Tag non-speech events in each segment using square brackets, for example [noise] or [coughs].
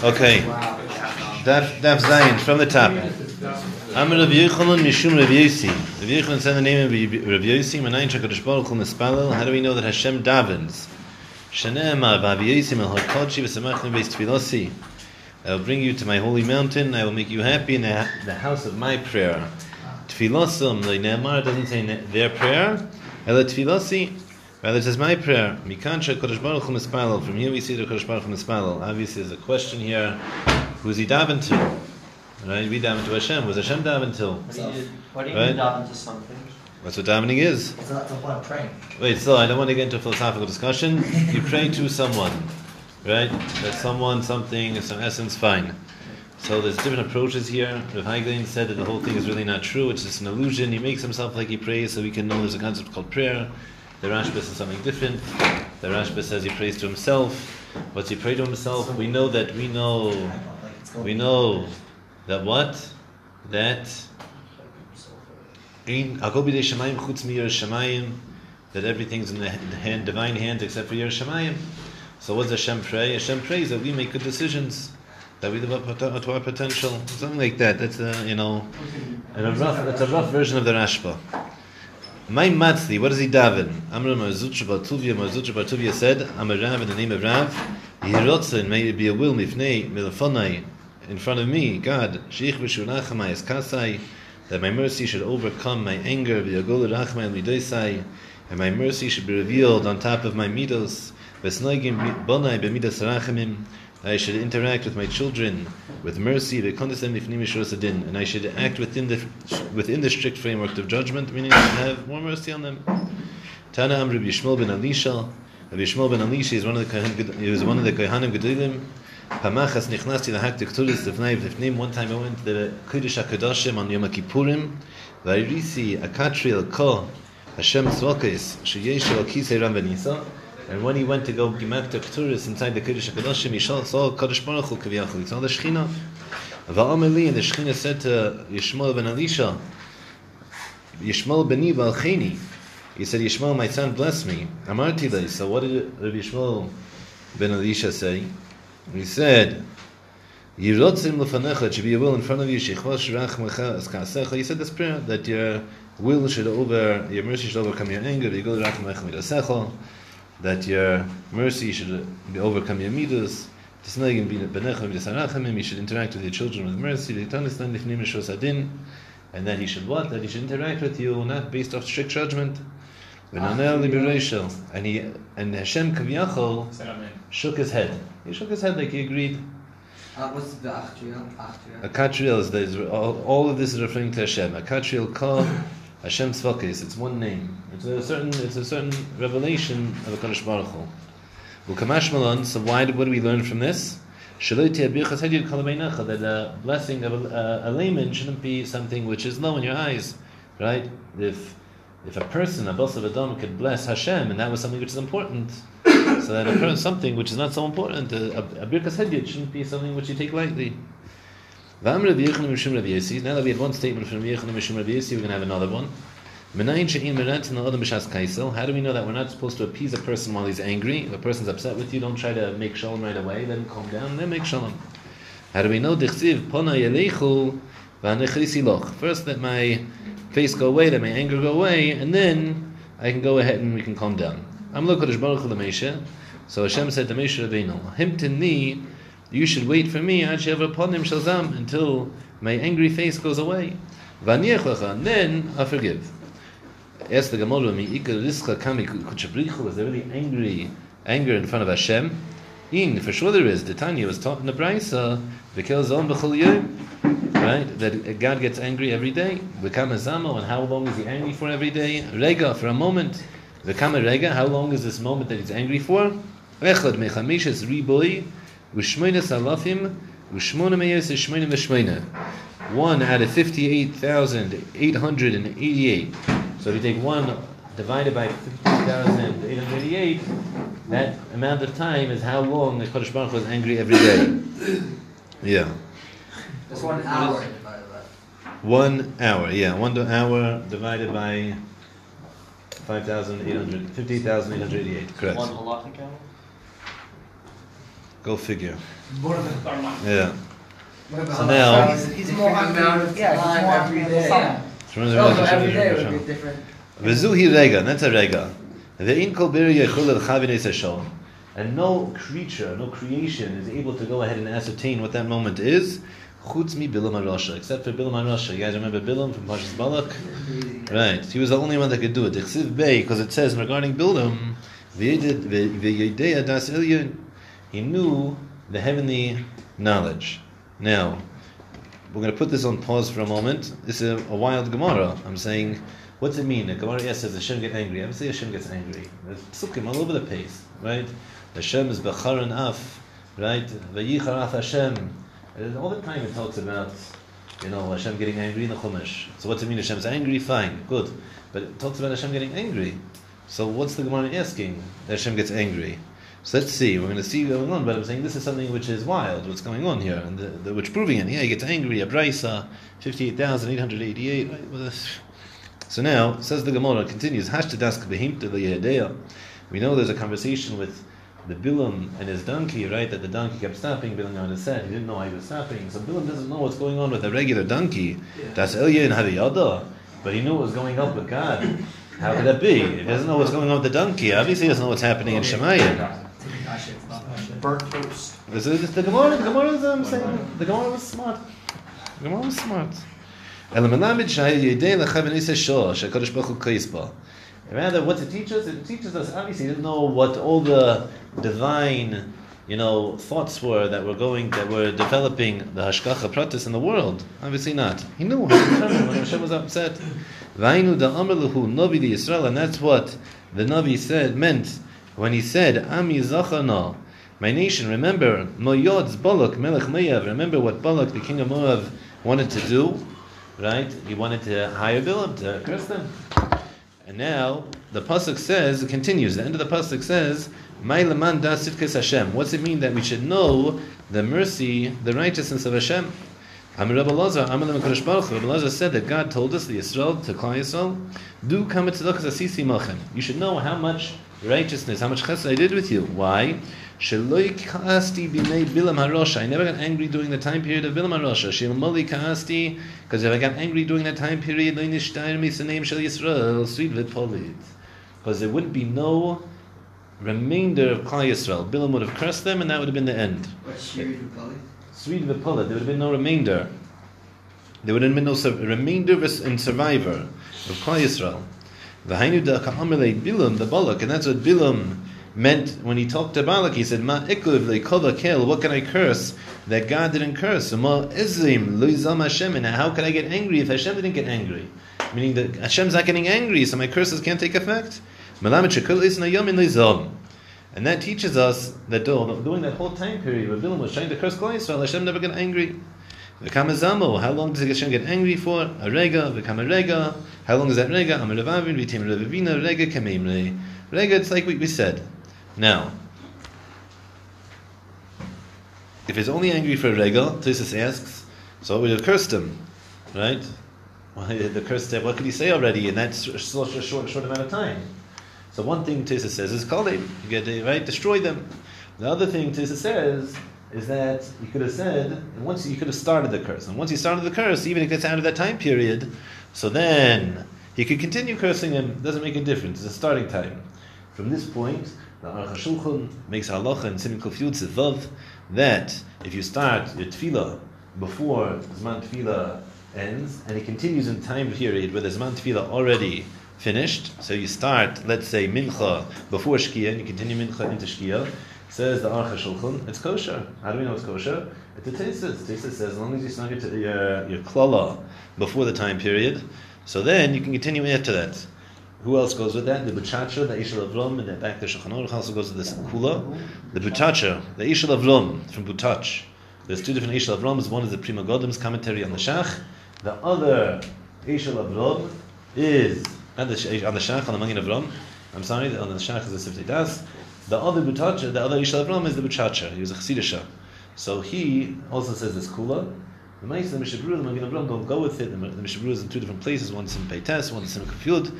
Okay. Daf, Daf Zayin, from the top. I'm Rav Yochanan Mishum Rav Yossi. Rav Yochanan said the name of Rav Yossi, Manayin Shakadosh Baruch Hu Mispalel. How do we know that Hashem davens? Shane'emar Rav Yossi Mel HaKodshi V'samachim Beis Tfilosi. I will bring you to my holy mountain. I will make you happy in the, the house of my prayer. Tfilosim. the Ne'emar doesn't say their prayer. Ela Tfilosi, Rather, it says my prayer. Mikansha Kodesh Baruch Hu Mispalel. From here we see the Kodesh Baruch Hu Mispalel. Obviously, there's a question here: Who's he daven to? Right? We daven to Hashem. Was Hashem daven to? What do you, what do you Right. mean daven to something? That's what davening is. It's not the point of praying. Wait, still, I don't want to get into a philosophical discussion. [laughs] You pray to someone, right? That someone, something, some essence, fine. So there's different approaches here. Rav Haiglein said that the whole thing is really not true. It's just an illusion. He makes himself like he prays, so we can know there's a concept called prayer. The Rashba says something different. The Rashba says he prays to himself. What's he pray to himself? We know that we know we know that what that that everything's in the hand, divine hands except for Yer Shemayim. So what does Hashem pray? Hashem prays that we make good decisions, that we live up to our potential, something like that. That's a you know, a rough. That's a rough version of the Rashba. My matzli, what does he daven? Amr Marzutcha Batuvia, Marzutcha Batuvia said, I'm a Rav in the name of Rav. Yehirotzen, may it be a will, mifnei, milafonai, in front of me, God, sheich v'shulachamai es kasai, that my mercy should overcome my anger, v'yagol rachmai midoisai, and my mercy should be revealed on top of my midos, v'snoigim bonai b'midas rachamim, I should interact with my children with mercy, and I should act within the within the strict framework of judgment, meaning I should have more mercy on them. Tana Am Rabbi Yishmael ben Elisha. Rabbi Yishmael ben Elisha is one of the Kohen, he was one of the Kohanim Gedolim. Pamachas nichnasti lahak tekturis lefnei lefnim. One time I went to the Kodesh HaKadoshim on Yom Kippurim. Vayrisi akatril ko Hashem tzvokes sheyesh el kisei ram venisa. And when he went to go gimak to Keturis inside the Kodesh HaKadoshim, he saw, saw Kodesh Baruch Hu kaviyachol. He saw the Shechina. Va'ameli, and the Shechina said to Yishmael ben Elisha, Yishmael beni v'alcheni. He said, Yishmael, my son, bless me. Amarti lei. So what did Rabbi Yishmael ben Elisha say? He said, Yirotzim lefanecha, it should be a will in front of you, shechvash rachmecha es kaasecha. He said this prayer, that your will should over, your mercy should overcome your anger, You go yigol rachmecha midasecha, that your mercy should overcome your midas, tisnegim benecha midasarachamim, you should interact with your children with mercy, v'yitanistan lifnim mishos adin, and that he should what? That he should interact with you, not based off strict judgment. V'nanel liberation. And he, and Hashem kaviyachol shook his head. He shook his head like he agreed. Uh, what's the Achtriel? Achtriel. A katriel is, is all, all of this is referring to Hashem. A katriel kol Hashem tzvokis. It's one name. It's a certain. It's a certain revelation of a Kadosh Baruch Hu. Ukamash malon. So why? What do we learn from this? That a blessing of a, a, a layman shouldn't be something which is low in your eyes, right? If if a person, a boss of Adam, could bless Hashem, and that was something which is important, [coughs] so that a per- something which is not so important, a, a, a birkas shouldn't be something which you take lightly. V'am Rabbi Yochanan Mishum Rabbi Yossi. Now that we had one statement from Yochanan Mishum Rabbi Yossi, we're going to have another one. How do we know that we're not supposed to appease a person while he's angry? If a person's upset with you, don't try to make shalom right away. Him calm down, then make shalom. How do we know? First, let my face go away, let my anger go away, and then I can go ahead and we can calm down. So Hashem said to Moshe Rabbeinu, Himtini, you should wait for me until my angry face goes away. And then I'll forgive. Ask the Gemara, was there really angry anger in front of Hashem? In, for sure there is. The Tanya was taught in the Brisa, right? That God gets angry every day. V'kama zamo, and how long is he angry for every day? Rega, for a moment. V'kama rega, how long is this moment that he's angry for? Echad mechamishes riboi, v'shmoines alafim, v'shmona meyes shmoine v'shmoine. One out of 58,888. So if you take one divided by 58,888, that amount of time is how long the Kodesh Baruch Hu is angry every day. [coughs] Yeah. That's one hour divided by. That. One hour, yeah. One hour divided by 5,800, 58,888. Correct. One halachic hour? Go figure. More of a- Yeah. So now- He's, he's more hungry. amount of yeah, he's time more every hungry than day. summer. Shemon No, Zerah so every day oh, Hashem. would be different. V'zuhi rega, that's a rega. Ve'in kol beri yechol el chavin es. And no creature, no creation is able to go ahead and ascertain what that moment is, chutz mi Bilam HaRasha, except for Bilam HaRasha. You guys remember Bilam from Parshas Balak? Right. He was the only one that could do it. Chsiv Bey, because it says regarding Bilam, "V'yedid- v'y- v'yedei das elyon," he knew the heavenly knowledge. Now, we're going to put this on pause for a moment. This is a, a wild Gemara. I'm saying, what's it mean? The Gemara yes, says Hashem get angry. I'm saying Hashem gets angry. There's psukim all over the place, right? Hashem is Becharan Af, right? Vayichar Af Hashem. All the time it talks about, you know, Hashem getting angry in the Chumash. So what's it mean? Hashem's angry? Fine, good. But it talks about Hashem getting angry. So what's the Gemara asking? Hashem gets angry. So let's see. We're going to see what's going on. But I'm saying this is something which is wild. What's going on here? And the, the, which proving it. Yeah, he gets angry. A brisa, fifty-eight thousand eight hundred eighty-eight. Right? Well, So now says the Gemara continues. Hashtadas behimta leyedeya. We know there's a conversation with the Bilam and his donkey, right? That the donkey kept stopping. Bilam on his set. He didn't know why he was stopping. So Bilam doesn't know what's going on with a regular donkey. That's Elya and Haviyada. But he knew what was going on with God. How could that be? He doesn't know what's going on with the donkey. Obviously, he doesn't know what's happening in Shemayim. Kasha, it's not kasha. Burnt toast. This is the Gemara. The Gemara is I'm saying the Gemara was smart. The Gemara was smart. Elamelamid shayil yedei lechaven isa shor baruch Hu kaisba. Rather, what it teaches, it teaches us. Obviously, he didn't know what all the divine, you know, thoughts were that were going, that were developing the hashgacha pratis in the world. Obviously, not. He knew when Hashem was upset. Vainu da amr lehu navi di Yisrael, and that's what the navi said meant when he said, "Ami zachana." My nation, remember, Moyod's Balak, Melech Moav, remember what Balak, the king of Moab, wanted to do, right? He wanted to hire Bilam to curse them. And now, the Pasuk says, it continues, the end of the Pasuk says, "My leman da sivkes Hashem. What's it mean that we should know the mercy, the righteousness of Hashem? Amir Rabbi Lazar, Amir Lemakadosh Baruch Rabbi Lazar said that God told us, the Yisrael, to Klal Yisrael, do come to the asisi malchem. You should know how much righteousness, how much chesed I did with you. Why? Sheloi kaasti b'nei bilam harosha. I never got angry during the time period of bilam harosha. Shilmoli kaasti, because if I got angry during that time period, lo nishtair misaneim shel Yisrael, sweet v'polit. Because there wouldn't be no remainder of Klal Yisrael. Bilam would have cursed them, and that would have been the end. What shear you call it? Sweet v'polit. There would have been no remainder. There would have been no remainder and survivor of Klal Yisrael. V'hainu da ka'amelei Bilam, the Balak, and that's what Bilam meant when he talked to Balak. He said, "Ma ikuv le'kol kel. What can I curse that God didn't curse? Ma ezim loizam Hashem. And how can I get angry if Hashem didn't get angry? Meaning that Hashem's not getting angry, so my curses can't take effect. Melamed shekol isna yamin leizam. And that teaches us that during that whole time period where Bilam was trying to curse Klal Yisrael, Hashem never got angry. V'kamazamo, how long does Hashem get angry for? A rega, v'kam rega. How long is that rega? Rega. Rega, it's like we, we said. Now, if he's only angry for a rega, Tosis asks, so would have cursed him? Right? Well, [laughs] the curse, said, what could he say already in that s- such a short, short amount of time? So one thing Tisa says is call you get to, right, destroy them. The other thing Tisa says is that you could have said, and once you could have started the curse, and once you started the curse, even if it gets out of that time period, so then he could continue cursing him. Doesn't make a difference. It's a starting time. From this point, the Aruch HaShulchan makes halacha in Simin Kufyud Sivav that if you start your tefillah before Zman tefillah ends, and it continues in time period where the Zman tefillah already finished, so you start, let's say, mincha before shkia, and you continue mincha into shkia, says the Aruch it's kosher. How do we know it's kosher? A tesis. Tesis says as long as you start your, your, your klala before the time period, so then you can continue after that. Who else goes with that? The Buchacha, the Ishal Avram, and then back to Shulchan Aruch also goes with this Kula. The Buchacha, the Ishal Avram from Butach. There's two different Ishal Avrams. One is the Pri Megadim's commentary on the Shach. The other Ishal Avram is on the, on the Shach, on the Magin Avram. I'm sorry, on the Shach is the Sifte Das. The other Buchacha, the other Ishal Avram is the Buchacha. He was a Chassidisha. So he also says this Kula. The Maisa, the Mishnah Berurah, the Magin Avram don't go with it. The, the Mishnah Berurah is in two different places. One's in Peites, one's in Kafyud.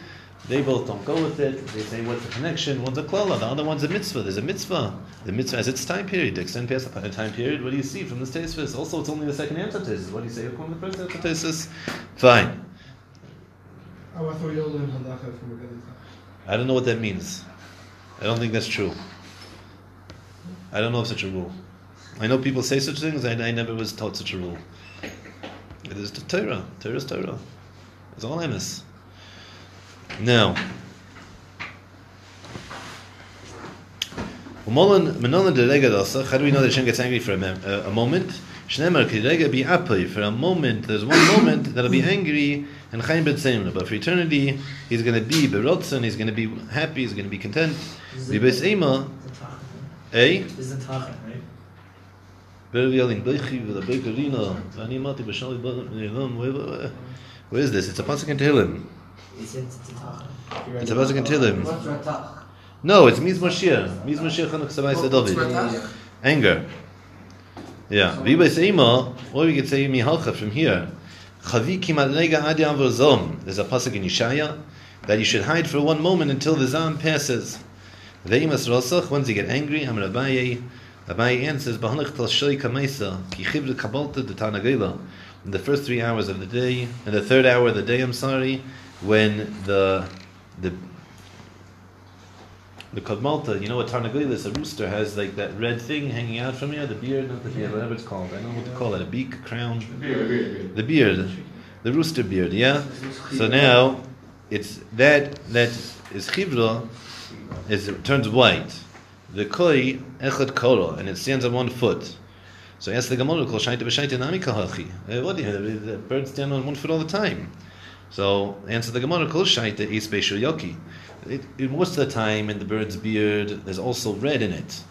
They both don't go with it. They say, what's the connection? One's a klala, the other one's a mitzvah. There's a mitzvah. The mitzvah has its time period. To extend past a time period, what do you see from this Tosfos? Also, it's only the second answer tesis. What do you say to the first answer tesis? Fine. Oh, I thought you all learned halacha from a I don't know what that means. I don't think that's true. I don't know of such a rule. I know people say such things. I, I never was taught such a rule. It is the Torah. Torah is Torah. It's all emes. Now, Umolan menolan de rega dasa. How do we know that Hashem gets angry for a, mem- uh, a moment? Shnemar ki rega be apay. For a moment, there's one moment that'll be angry and chaim b'tzeimna. But for eternity, he's going to be berotzen. He's going to be happy. He's going to be content. Eh? This is Tachan, right? Bervialin Beichi with a Mati Bashali Where is this? It's a pasuk in Tehillim. It's in it's in Tachan. It's a pasuk in Tehillim. No, it's Miz Moshiach. Miz Moshiach Chanuk Savai What's David. Anger. Yeah. Vibes Ema, or we could say Mihalcha from here. Chavi kimat lega adi zom. There's a pasuk in Yeshaya that you should hide for one moment until the zam passes. Veimas rosach, once you get angry, Amar Abaye answers, Bahanach tal shoy kamaisa, ki chivre kabalta de tanagela. In the first three hours of the day, in the third hour of the day, I'm sorry, when the the the kadmalta, you know what tarnagilis, a rooster has like that red thing hanging out from here, the beard, not the beard, whatever it's called. I don't know what to call it, a beak, a crown. The beard, the rooster beard, yeah. So now, it's that that is chivra, is it turns white. The koi echad koro, and it stands on one foot. So ask the Gemara, kol shaita b'shaita nami kahachi. Eh, What do you the, the birds stand on one foot all the time. So answer the Gemara, kol shaita is special yoki. It, it, most of the time in the bird's beard, there's also red in it.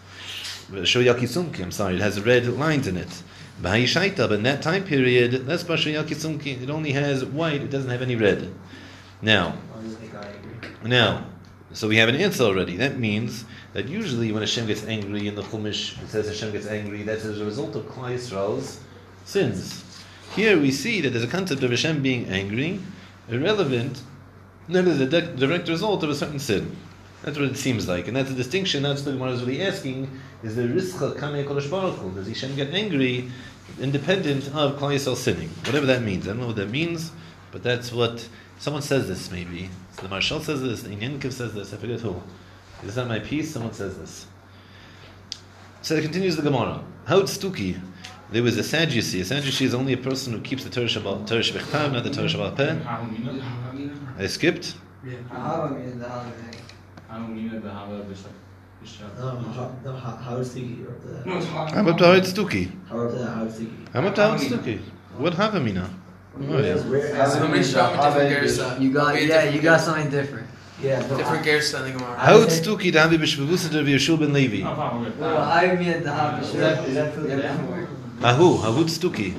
Shoyaki sumki, I'm sorry, it has red lines in it. Shaita, but in that time period, that's Shoyaki sumki. It only has white, it doesn't have any red. Now, Why does the guy agree? now, so we have an answer already. That means that usually when Hashem gets angry in the Chumash, it says Hashem gets angry, that's as a result of Klal Yisrael's sins. Here we see that there's a concept of Hashem being angry, irrelevant, that is a direct result of a certain sin. That's what it seems like. And that's the distinction, that's what Gemara is really asking, is the Rizcha Kamei Kodesh Baruch Hu? Does Hashem get angry independent of Klal Yisrael sinning? Whatever that means. I don't know what that means, but that's what, someone says this maybe. So the Marshal says this, the Yankiv says this, I forget who. Is that my piece? Someone says this. So it continues the Gemara. How Stuki? There was a Sadducee. A Sadducee is only a person who keeps the Torah Shabbat, Torah Shabbat, not the Torah Shabbat Peh. I skipped. Ahava means the holiday. No, how, no, how, how is the you're up to that? No, it's. I'm up to Howard Stuki. How up to that? How is the I'm up to Howard Stuki. What Havamina? Oh, yeah. So make sure I'm a different Gersa. You got Be yeah, you got something different. Yeah, no, Different I- Gersa than the Gemara. Howard Stuki, Davi Bishvavusa de Yeshua ben Levi. Oh, well, I mean the Havish. Is that for the Yeah. down? Ahu, Hahud Stuki.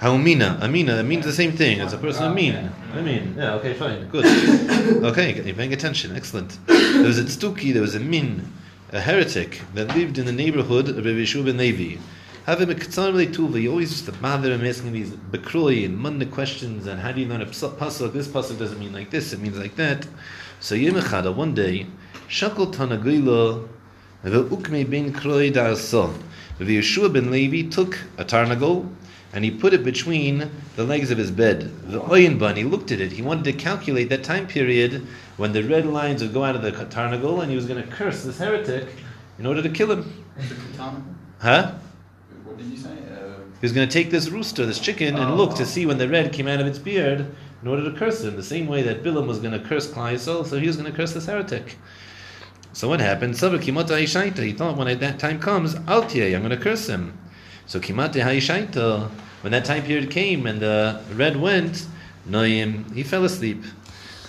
Haumina, Amina, it means the same thing. It's a person ah, Amin. Amin. Yeah, okay, fine, good. [coughs] Okay, you're paying attention, excellent. There was a Stuki, there was a Min, a heretic, that lived in the neighborhood of Rabbi Yeshua ben Levi. Having a Ketzar Tuva, he always used to bother him asking these bekroi and munda questions and how do you learn a pasuk? This pasuk doesn't mean like this, it means like that. So Yom Echad, one day, Shakol Tanagila, Ve'ukme ben kroi. Rabbi Yeshua ben Levi took a tarnagol and he put it between the legs of his bed. The oyin bun, he looked at it. He wanted to calculate that time period when the red lines would go out of the tarnagol and he was going to curse this heretic in order to kill him. Huh? What did you say? Uh, He was going to take this rooster, this chicken, and look to see when the red came out of its beard in order to curse him. The same way that Bilam was going to curse Yisrael, so he was going to curse this heretic. So what happened? He thought when that time comes, I'm going to curse him. So kimate haishaita. When that time period came and the red went, Noim, he fell asleep.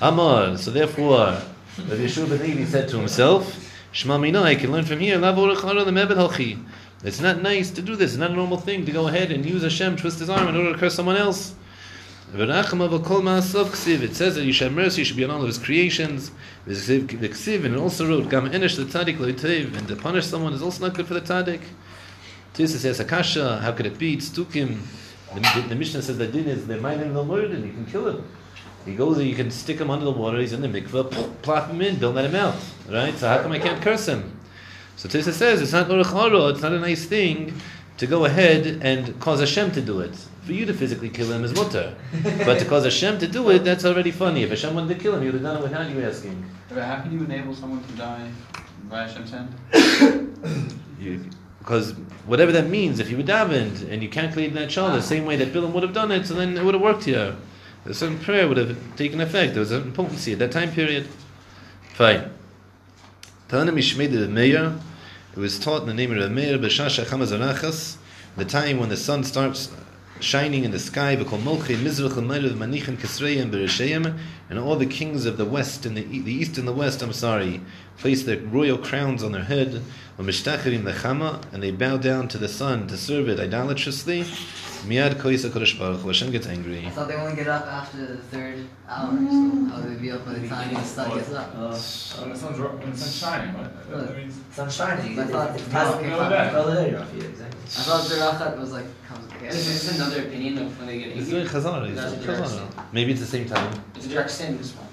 Amar. So therefore, Rabbi Yeshua ben Levi said to himself, I can learn from here. It's not nice to do this. It's not a normal thing to go ahead and use Hashem, twist his arm in order to curse someone else. It says that you should have mercy, you should be on all of his creations. And it also wrote, the and to punish someone is also not good for the tzaddik. Tisa says, Akasha, how could it be? It's tukim. The, the Mishnah says that din is the mining no murder, you can kill him. He goes, you can stick him under the water, he's in the mikveh, plop him in, don't let him out. Right? So how come I can't curse him? So Tisa says it's not it's not a nice thing to go ahead and cause Hashem to do it. For you to physically kill him is mutter. but to cause Hashem to do it, that's already funny. If Hashem wanted to kill him, he would have done it without you asking. But how can you enable someone to die by Hashem's hand? [coughs] You, because whatever that means, if you were davened and you calculated that child the ah. same way that Bilam would have done it, so then it would have worked here. A certain prayer would have taken effect. There was a certain potency at that time period. Fine. Tana Mishmei the Meir. It was taught in the name of the Meir B'Shasha Chamazarachas, the time when the sun starts shining in the sky, v'kol molchei mizrach l'mayrav manichem kisreim b'risheim, and all the kings of the west and the, e- the east and the west, I'm sorry, place their royal crowns on their head, v'mishtachevim lechama, and they bow down to the sun to serve it idolatrously. Miad koyis HaKadosh Baruch Hu, Hashem gets angry. I thought they only get up after the third hour, so how would they be up by the time the sun gets up? Uh, When the sun's, ro- when the sun's shining, what? That- that means- sun's shining. I thought- it's past okay, the fine. another day, Rafi, exactly. I thought the rachat was like comes This is together. another opinion of when they get It's angry. doing chazara. It's That's doing a direct chazara. Maybe it's the same time. It's a direct sin, this one.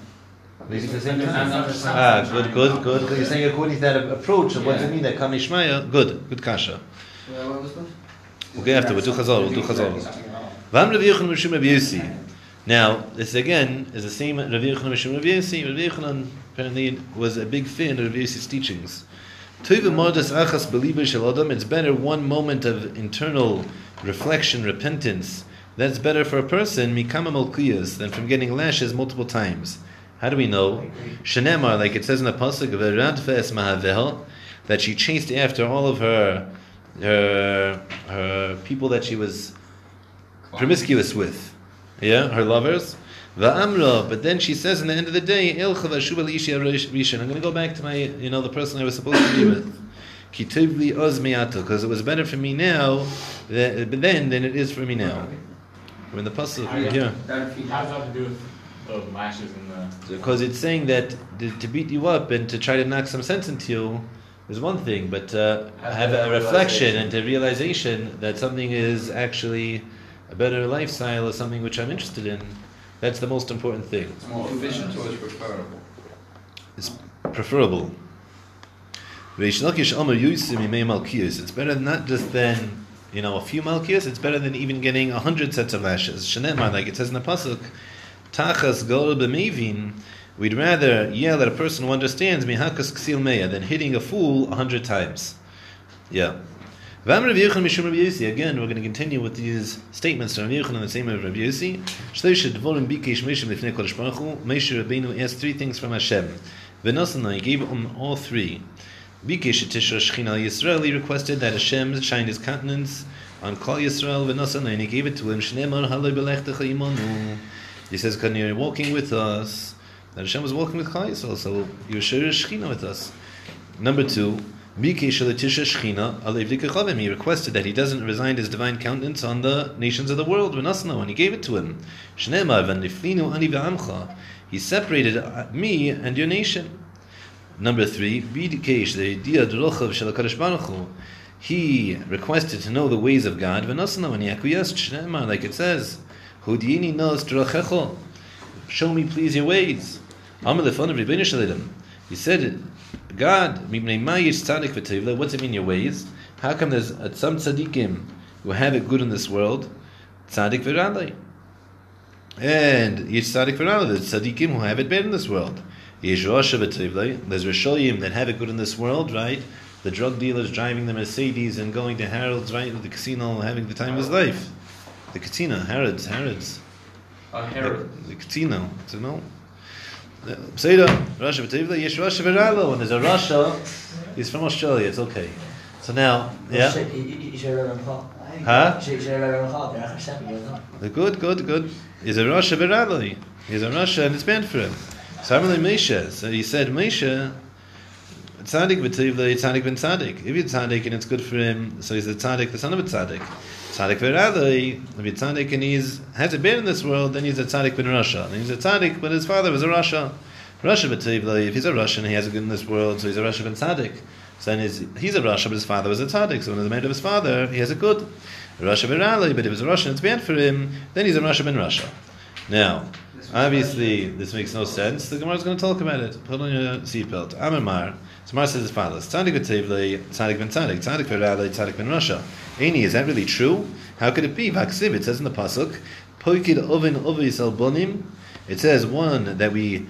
Maybe it's the same It's time. not just Ah, something. good, good, good. Because you're saying according to that approach of what does it Yeah. mean that Kamishmaya, good, good kasha. Well, what was it? We'll get after, we'll do chazal, we'll do chazal. Vam Rav Yochanan Mishum Rav Yossi. Now, this again is the same Rav Yochanan Mishum Rav Yossi. Rav Yochanan apparently was a big fan of Rav Yossi's teachings. It's better one moment of internal reflection, repentance. That's better for a person, than from getting lashes multiple times. How do we know? Shenemar, like it says in the Pasuk, Mahavel, that she chased after all of her, her, her people that she was promiscuous with, yeah, her lovers. Va'amra, but then she says in the end of the day, "Ilcha v'shuva li'ishya rishon." I'm going to go back to my, you know, the person I was supposed to be with. Kitub li because it was better for me now, but then than it is for me now. We're in the pasuk would How does that have to do with the lashes and the? Because it's saying that to, to beat you up and to try to knock some sense into you is one thing, but uh, have a reflection and a realization that something is actually a better lifestyle or something which I'm interested in, that's the most important thing. It's more efficient or it's preferable? It's preferable. Reish Lakish Amar Yusim Imei Malkias. It's better not just than you know a few Malkias. It's better than even getting a hundred sets of lashes. Shanemar, like it says in the pasuk, Tachas Gol B'Mevin. We'd rather yell at a person who understands Mihakas Ksil Meya than hitting a fool a hundred times. Yeah. Again, we're going to continue with these statements from Rav Yochanan the same as Rav Yossi. Moshe Rabbeinu asked three things from Hashem. V'nosana, he gave him all three. Bikesh Tishra Shechina Yisrael, he requested that Hashem shine his countenance on Kol Yisrael. V'nosana, and he gave it to him. Shneimar Haloi Belechtecha Imanu. He says, "Can you're walking with us?" That Hashem was walking with Kol Yisrael, so you're sharing Shechina with us. Number two, He requested that he doesn't resign his divine countenance on the nations of the world. And he gave it to him. He separated me and your nation. Number three. He requested to know the ways of God. And he acquiesced. Like it says. Show me, please, your ways. He said, God, mipnei ma yish tzadik v'tevla. What's it mean, your ways? How come there's some tzaddikim who have it good in this world? Tzadik v'ralei. And yish tzadik v'ralei. There's tzaddikim who have it bad in this world. Yish rosha. There's rishoyim that have it good in this world, right? The drug dealers driving the Mercedes and going to Harold's, right, with the casino, having the time of his life. The casino, Harrods, Harrods. Uh, Herod. The casino, you know. Seder, Russia v'Tivla, Yesh Russia v'Ralo. When there's a Russia, he's from Australia. It's okay. So now, yeah, huh? You should have read him call. They're Hashem, you know. Good, good, good. He's a Russia v'Ralo. He's a Russia, and it's bad for him. So I'm like Mesha. So he said, Mesha, Tzaddik v'Tivla, Tzaddik ben Tzaddik. If you're Tzaddik and it's good for him, so he's a Tzaddik, the son of a Tzaddik. Tzaddik v'Ralo, if you're Tzaddik and he's has it bad in this world, then he's a Tzaddik ben Russia. And he's a Tzaddik, but his father was a Russia. Russia v'Tivla, if he's a Russian, he has it good in this world, so he's a Russia ben Tzaddik. So then he's, he's a Russia, but his father was a Tzaddik. So when the made of his father, he has a good. Russia v'Ralo, but if he's a Russian, it's bad for him, then he's a Russia ben Russia. Now, Obviously, this makes no sense. The Gemara is going to talk about it. Put on your seatbelt. Amar. Gemara says as follows: Tzadik v'tzivlei, tzadik ben tzadik, tzadik tzadik ben rasha. Any, is that really true? How could it be? Vaksiv, it says in the pasuk, poikid oven ovis al bonim. It says one that we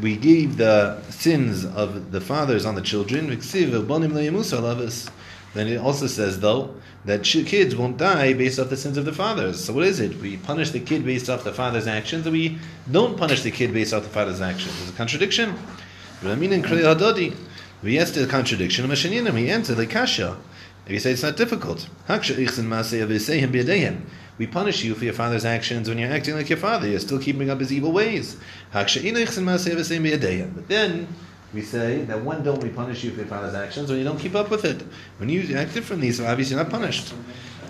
we gave the sins of the fathers on the children. Vaksiv bonim le'yamus alavas. Then it also says though that kids won't die based off the sins of the fathers. So what is it? We punish the kid based off the father's actions, and we don't punish the kid based off the father's actions. There's a contradiction. Ramin and Krei Asked the contradiction. Mashaninam, he answered like kasha. If you say it's not difficult, we punish you for your father's actions when you're acting like your father. You're still keeping up his evil ways. But then we say that when don't we punish you for your father's actions when you don't keep up with it? When you act differently, so obviously you're not punished.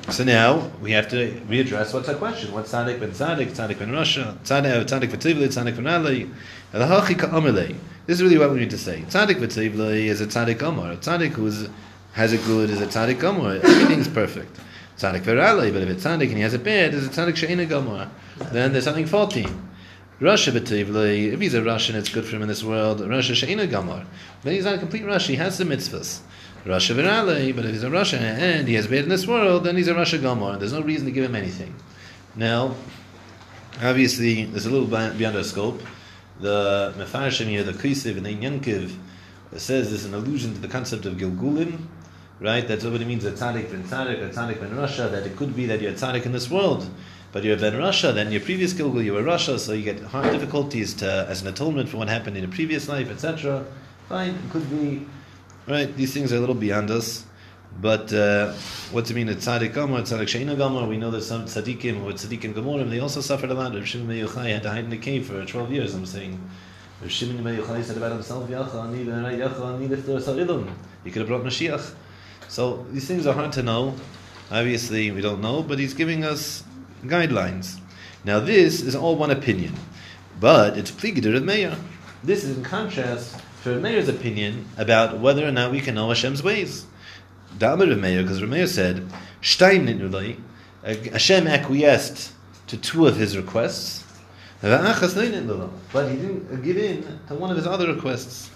So now we have to readdress what's our question. What's tzaddik ben tzaddik, tzaddik ben rasha, tzaddik tzaddik v'tivli, tzaddik ben ka'amelei. This is really what we need to say. Tzaddik v'tivli is a tzaddik amar. A tzaddik who has a good is a tzaddik amar. Everything's perfect. Tzaddik v'ralei, but if it's tzaddik and he has a bad, is a tzaddik she'ina gamar. Then there's something faulty. Rasha v'tivli, if he's a Russian, it's good for him in this world. Rasha she'ina gamar. Then he's not a complete Rasha, he has the mitzvahs. Rasha v'ralei, but if he's a Rasha and he has bad in this world, then he's a Rasha gamar. There's no reason to give him anything. Now, obviously, there's a little beyond our scope. The Mefarshim here, the Kusiv and the Yankiv, says this is an allusion to the concept of Gilgulim, right? That's what it means, a tzaddik ben tzaddik, a tzaddik ben Rasha, that it could be that you're a tzaddik in this world, but you're ben Rasha, then your previous Gilgul, you were Rasha, so you get hard difficulties to, as an atonement for what happened in a previous life, etc. Fine, it could be, right? These things are a little beyond us. But uh, what's it mean? A tzaddik gamor, tzaddik sheina gamor. We know there's some tzaddikim or tzaddikim gomorim. they also suffered a lot. Rav Shimon Yochai had to hide in a cave for twelve years. I'm saying. Rav Shimon Yochai said about himself, "Yacha ani v'nei yacha ani lifter sarilum." He could have brought Mashiach. So these things are hard to know. Obviously, we don't know, but he's giving us guidelines. Now, this is all one opinion, but it's pligidur of Meir. This is in contrast to Meir's opinion about whether or not we can know Hashem's ways. Damar Rav Meir, because Rav Meir said, Shtaim nitnulai, Hashem acquiesced to two of his requests, but he didn't give in to one of his other requests.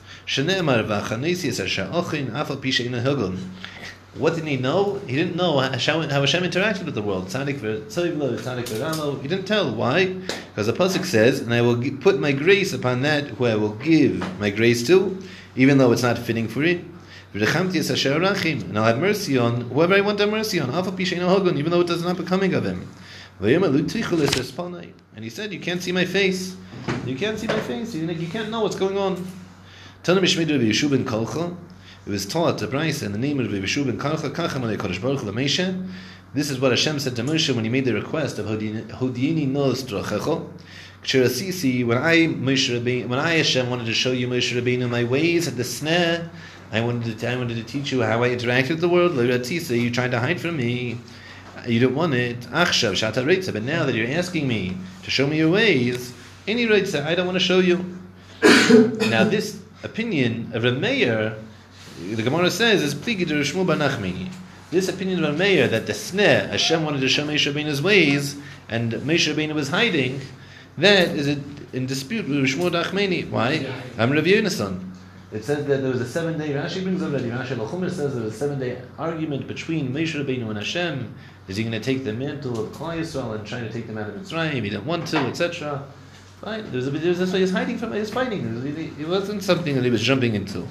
What did he know? He didn't know how Hashem, how Hashem interacted with the world. He didn't tell. Why? Because the pasuk says, "And I will put my grace upon that who I will give my grace to, even though it's not fitting for it." And I'll have mercy on whoever I want to have mercy on. Even though it does not becoming of him. And he said, "You can't see my face. You can't see my face. You, can't know what's going on." It was taught to Bryce in the name of Rabbi Hu Lameshe. This is what Hashem said to Moshe when he made the request of Hodiini nos. K'shirasisi, when I Moshe Rabbeinu, when I Hashem wanted to show you Moshe Rabbeinu my ways at the snare, I wanted to, I wanted to teach you how I interact with the world. L'ratisa, you tried to hide from me. You didn't want it. Achshav shata reitza, but now that you're asking me to show me your ways, any reitza, I don't want to show you. [coughs] now this opinion of Rav Meir, the Gemara says, is pligi to Shmuel bar Nachmani. This opinion of Rav Meir that the sneh Hashem wanted to show Moshe Rabbeinu's ways, and Moshe Rabbeinu was hiding, that is in dispute with Shmuel bar Nachmani. Why? I'm Rav Yonason. It says that there was a seven day, Rashi brings already, Rashi Lachumer says there was a seven day argument between Moshe Rabbeinu and Hashem. Is he going to take the mantle of Klal Yisrael and trying to take them out of Mitzrayim? He didn't want to, etc. Right? There's a there's this way he's hiding from he's fighting. It, was- it wasn't something that he was jumping into.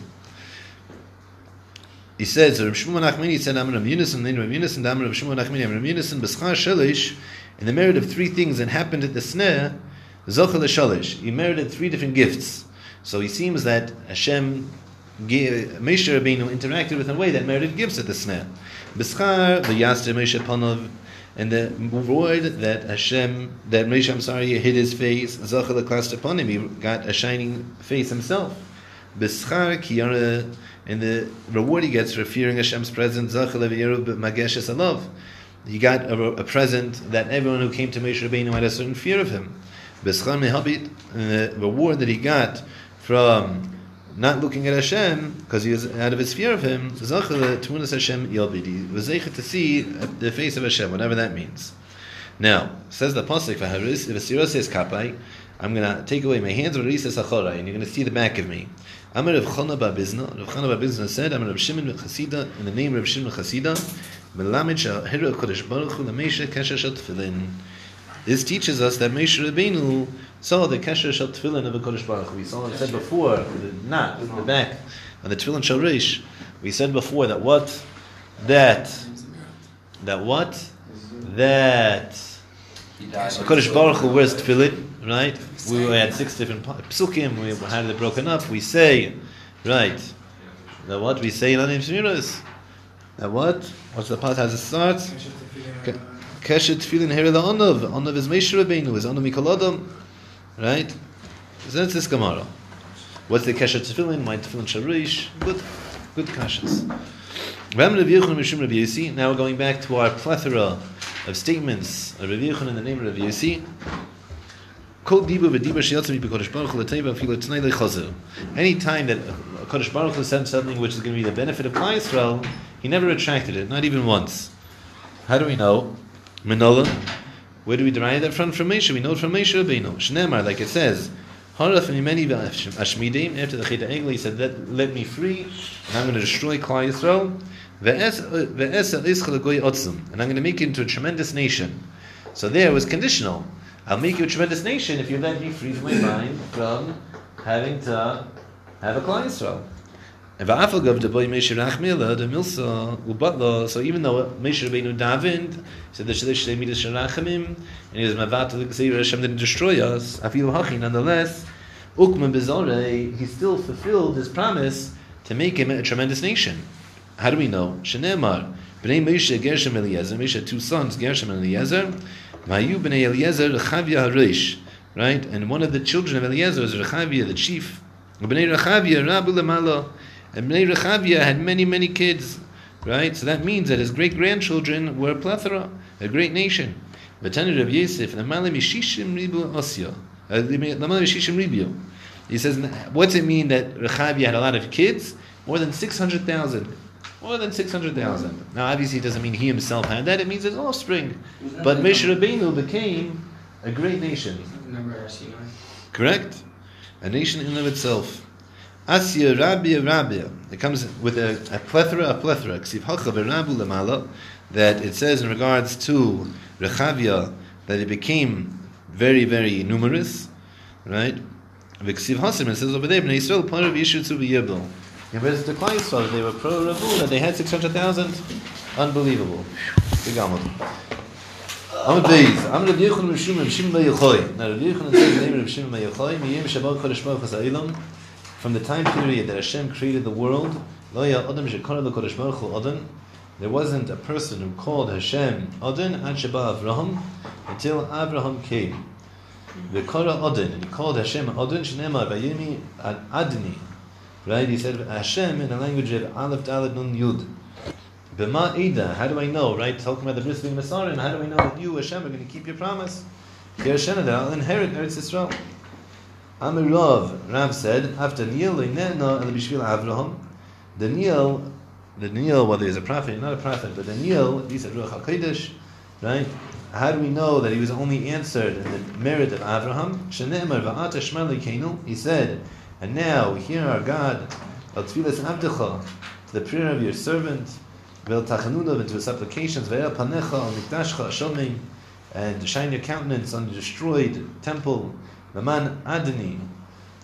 He says, Rav Shmuel Nachmani said, I'm Rav Yunus, and then Rav Yunus, and I'm Rav Shmuel Nachmani, I'm Rav Yunus, and B'schar Shalish, in the merit of three things that happened at the snare, Zochel Shalish, he merited three different gifts. So he seems that Hashem, Moshe Rabbeinu interacted with in a way that merited gifts at the snare. B'schar, v'yaster Moshe Panov, and the reward that Hashem, that Moshe, I'm sorry, hid his face, Zochel Klast upon him, he got a shining face himself. B'schar kiyara, and the reward he gets for fearing Hashem's presence, Zochel v'yeru b'mageshes alav. He got a, a present that everyone who came to Moshe Rabbeinu had a certain fear of him. B'schar mehabit, and the reward that he got from not looking at Hashem because he is out of his fear of Him. Tmunas Hashem Yelbid. Was to see the face of Hashem, whatever that means. Now says the pasuk for Haris, if a says kapai, I'm gonna take away my hands and you're gonna see the back of me. Amar Rav Chana bar Bizna. Rav Chana bar Bizna said, Amar Rav Shimon ben Chasida, in the name of Rav Shimon ben Chasida, Melamed shehira kodesh baruch hu lemeshe kesher shel tefillin. This teaches us that Moshe Rabbeinu saw the kesher shel tefillin of the Kodesh Baruch. We saw it said before, the knot, the back, on the tefillin shel Rish. We said before that what, that, that what, that. Kodesh Baruch Hu wears tefillin, right? We had six different psukim. We had it broken up. We say, right? That what we say in Anim Zemiros. That what? What's the part? How does it start? Ke- Keshet tefillin here the onav. Onav is Moshe Rabbeinu. Is onav mikol adam, right? So that's this Gemara. What's the keshet tefillin? My tefillin sharish. Good, good kashas. Ram Rav Yochanan Mishum Rav Yossi. Now we're going back to our plethora of statements of Rav Yochanan in the name of Rav Yossi. Kol diba v'diba baruch l'teiva lechazer. Any time that Kodesh Baruch Hu said something which is going to be the benefit of Klal Yisrael, he never retracted it, not even once. How do we know? Manola. Where do we derive that from? From Moshe. We know it from Moshe Rabbeinu. Shnemar, like it says. After the Cheta Egel, he said, let, let me free, and I'm going to destroy Klal Yisrael. And I'm going to make into a tremendous nation. So there was conditional. I'll make you a tremendous nation if you let me free my mind from having to have a Klal Yisrael. So even though Moshe Rabbeinu davened, he said the Shalish Shlei Midas Sharachimim, and he was Mavat L'Gzeir Hashem didn't destroy us, Afilu Hachi, nonetheless, Ukman Bezore, he still fulfilled his promise to make him a tremendous nation. How do we know? Shenemar, Bnei Moshe Gershom Eliezer, Moshe had two sons, Gershom and Eliezer, Vayu Bnei Eliezer Rechavia Harish, right? And one of the children of Eliezer is Rechavia, the chief. Bnei Rechavia, Rabu Lamala, and Bnei Rechavia had many, many kids, right? So that means that his great grandchildren were a plethora, a great nation. V'tani Rav Yosef, Lamala Mishishim Ribu Osya, uh, Lamala Mishishim Ribu. He says, what's it mean that Rechavia had a lot of kids? More than 600,000. More than 600,000. Now, obviously, it doesn't mean he himself had that, it means his offspring. But Moshe Rabbeinu became a great nation. Number our senior. Correct? A nation in of itself. Asya Rabia Rabia. It comes with a, a plethora, a plethora. Ksiv Hacha V'Rabu Lamala. That it says in regards to Rechavia that it became very, very numerous. Right? V'Ksiv Hasim, it says over there, Bnei Yisrael, part of Yishutzu V'Yibel. In regards to Klal Yisrael, they were pro Rabu, that they had 600,000. Unbelievable. Big Amud. Amud Beis. Amud Rav Yochanan Mishum Rav Shimon Bar Yochai. Now Rav Yochanan says the name of Bar Yochai. Miyim Shabbat Kodesh Baruch HaSa'ilam. From the time period that Hashem created the world. There wasn't a person who called Hashem Adon Avraham until Abraham came. V'kara Adon, and he called Hashem Adon Shnema Vayimi Ad Adni. Right? He said Hashem in the language of Aleph Dalet Nun Yud. B'ma Eda, how do I know? Right? Talking about the Bris being Messiah, how do I know that you, Hashem, are going to keep your promise? Ki Hashem, that I'll inherit Eretz Yisrael. Amir Rav, Rav said, after Neil, Avraham, the Neil, the Neil, whether he's a prophet, not a prophet, but the Neil, he said Ruach HaKodesh, right? How do we know that he was only answered in the merit of Avraham? He said, and now hear our God, al tfilas abdecha, the prayer of your servant, vel tachanudav into his supplications, ve'el panecha mikdashcha shomim, and shine your countenance on the destroyed temple, Laman Adni,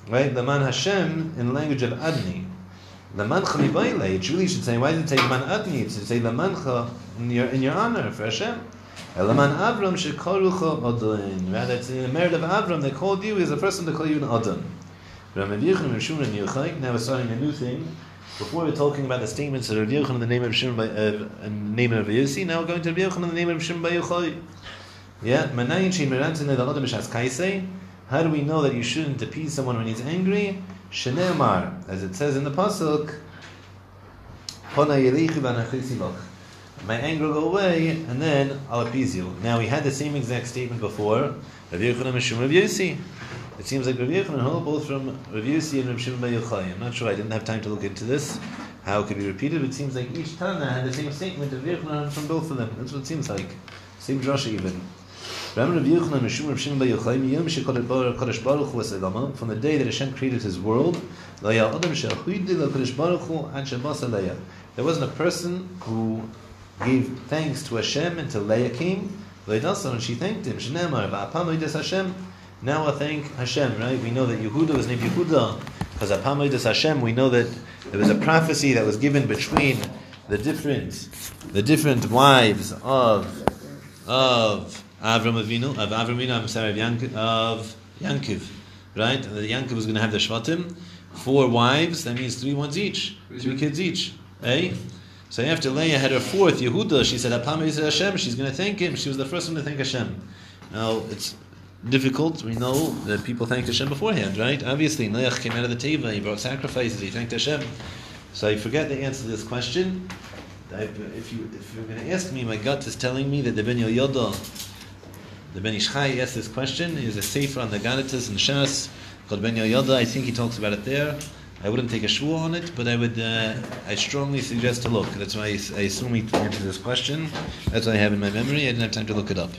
right? Laman Hashem in the language of Adni. Lamancha mibayle. It really should say, why did it say Laman Adni? It should say Lamancha in your in your honor for Hashem. Laman Avram shekarucha Adon. Rather, it's in the merit of Avram they called you as a person to call you an Adon. Now we're starting a new thing. Before we we're talking about the statements of Rav Yochanan in the name of Shimon by uh, the name of Yossi, now we're going to Rav Yochanan in the name of Shimon by Yochai. Yeah, Manayin Shein Merantin the Adam Mishas Kaisei. How do we know that you shouldn't appease someone when he's angry? Shenemar, as it says in the pasuk, My anger will go away, and then I'll appease you. Now we had the same exact statement before. Rav Yochanan Mishum Rav Yossi. It seems like Rav Yochanan hold both from Rav Yossi and Rav Shimon Yochai. I'm not sure. I didn't have time to look into this. How it could be repeated? It seems like each Tana had the same statement of Yochanan from both of them. That's what it seems like. Same drasha even. From the day that Hashem created His world, there wasn't a person who gave thanks to Hashem until Leah came. And she thanked him. Now I thank Hashem, right? We know that Yehuda was named Yehuda because Apam Hashem. We know that there was a prophecy that was given between the different, the different wives of of Avram Avinu, of Avram Avinu, I'm sorry, of, Yank, of Yankiv, right? And the Yankiv was going to have the Shvatim, four wives, that means three ones each, three kids each, eh? So after Leah had her fourth, Yehuda, she said, Apam Hashem, she's going to thank him. She was the first one to thank Hashem. Now, it's difficult. We know that people thanked Hashem beforehand, right? Obviously, Noach came out of the Teva, he brought sacrifices, he thanked Hashem. So I forget the answer to this question. If, you, if you're going to ask me, my gut is telling me that the Ben Yoda the Ben Ish Chai asked this question. He has a sefer on the Ganatas and Shas called Ben Yoda. I think he talks about it there. I wouldn't take a shvur on it, but I would. Uh, I strongly suggest to look. That's why I, I assume he answered this question. That's what I have in my memory. I didn't have time to look it up.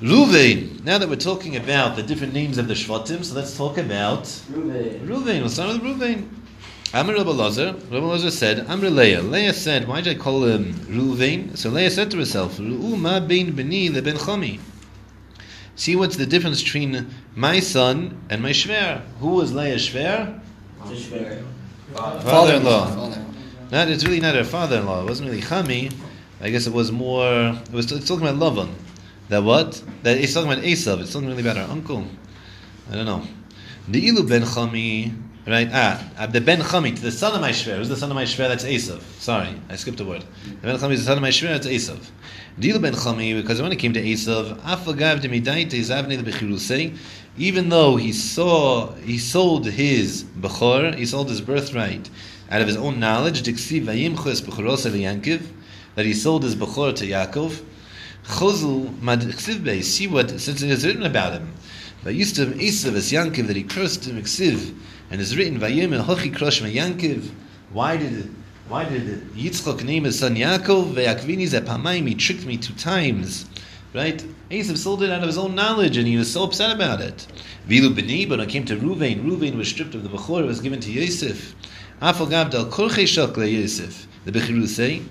Ruvain. Now that we're talking about the different names of the Shvatim, so let's talk about Ruvain. Ruvain. We'll start with Ruvain. Amr Rabbi Lazar, Rabbi Lazar said, Amr Leah. Leah said, why did I call him Ruvain? So Leah said to herself, Ru'u ma bein beni leben chami. See what's the difference between my son and my shver. Who was Leah's shver? Father-in-law. Not, it's really not her father-in-law. It wasn't really chami. I guess it was more. It was it's talking about Lavan. That what? That it's talking about Esav. It's talking really about her uncle. I don't know. The ilu ben chami Right? Ah, uh, the Ben Chami, the son of my Shver. Who's the son of my Shver? That's Esav. Sorry, I skipped a word. The Ben Chami is the son of my Shver, that's Esav. Deal Ben Chami, because when it came to Esav, Afagav de Midaite Zavne the Bechirusei, even though he saw, he sold his Bechor, he sold his birthright out of his own knowledge, Diksiv Vayimchus Bechoros Yankiv, that he sold his Bechor to Yaakov, Chozul Mad see what, since it is written about him, to Esav as Yankiv, that he cursed him, Ksiv, and it's written Vayim Hochi Krosh Yankiv. Why did why did Yitzchok name his son Yaakov? Ve'akvini zepamayim. He tricked me two times. Right? Esav sold it out of his own knowledge, and he was so upset about it. Vilu b'ni, but it came to Ruvain, Ruvain was stripped of the bechor. It was given to Yosef. Afal gavdal korchei shokle Yosef. The bechiru say,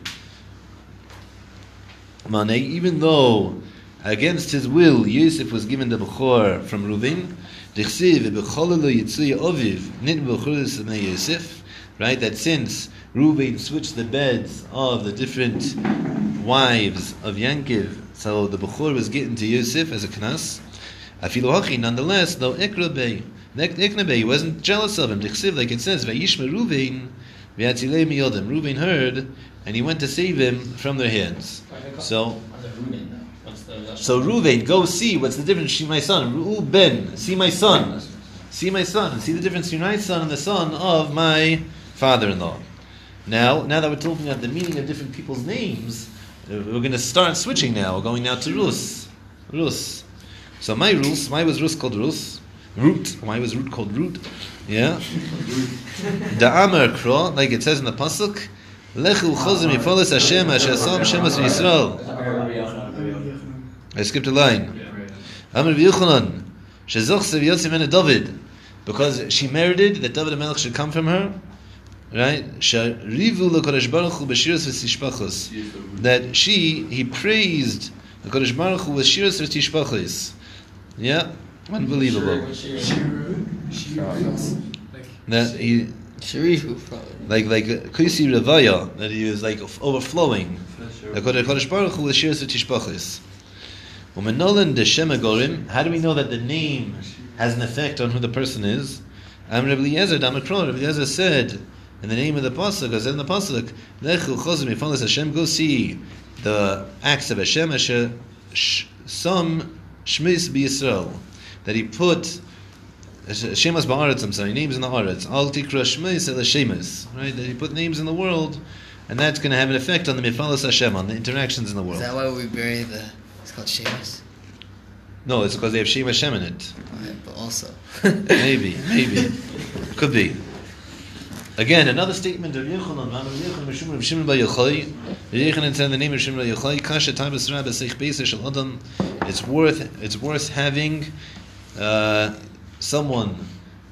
Mane, even though against his will Yosef was given the bechor from Ruvain, Right, that since Reuben switched the beds of the different wives of Yankiv, so the Bechor was getting to Yosef as a knas. Afilu nonetheless, though Ikrabei, Iknabei, he wasn't jealous of him. Dichsiv, like it says, Vayishma Reuben, Vyatzilei miyodim. Reuben heard, and he went to save him from their hands. So, so Ruvain, go see what's the difference between my son. Reuben, see my son. See my son. See the difference between my son and the son of my father-in-law. Now, now that we're talking about the meaning of different people's names, we're going to start switching now. We're going now to Rus. Rus. So my Rus, why was Rus called Rus? Root. Why was root called root? Yeah. the Amar Kro, like it says in the pasuk, Lechu chozim yifolis Hashem asher som shemas Yisrael. I skipped a line. Amr v'Yochanan, shezoch sev Yosef David, because she merited that David Melech should come from her, right? Sharivu l'Kodesh Baruch Hu b'shiras v'tishpachos. That she, he praised the Kodesh Baruch Hu with shiras v'tishpachos. Yeah, unbelievable. That he. Like like uh, Kusi Revaya, that he was like overflowing. The Kodesh Baruch Hu with shiras v'tishpachos. How do we know that the name has an effect on who the person is? Am Rabbi Eliezer Rabbi Eliezer said, in the name of the Pasuk, as in the Pasuk, Lechu chozim yifalas Hashem, go see the acts of Hashem, Asher some Shmis Yisrael, that he put Shemas Ba'aretz, I'm sorry, names in the Aretz, Al Tikra Shmis El Shemas, right, that he put names in the world, and that's going to have an effect on the Mifalas Hashem, on the interactions in the world. Is that why we bury the it's called Sheamus. No, it's because they have Shema Shem in it. Right, but also. [laughs] maybe, maybe. Could be. Again, another statement of Yechonon. Manu Yechonon Mishum Rav Shimon Bar Yochai. Yechonon said in the name of Shimon Bar Yochai, Kasha Tabas Rabba Seich Beiser Shel Adam. It's worth it's worth having uh, someone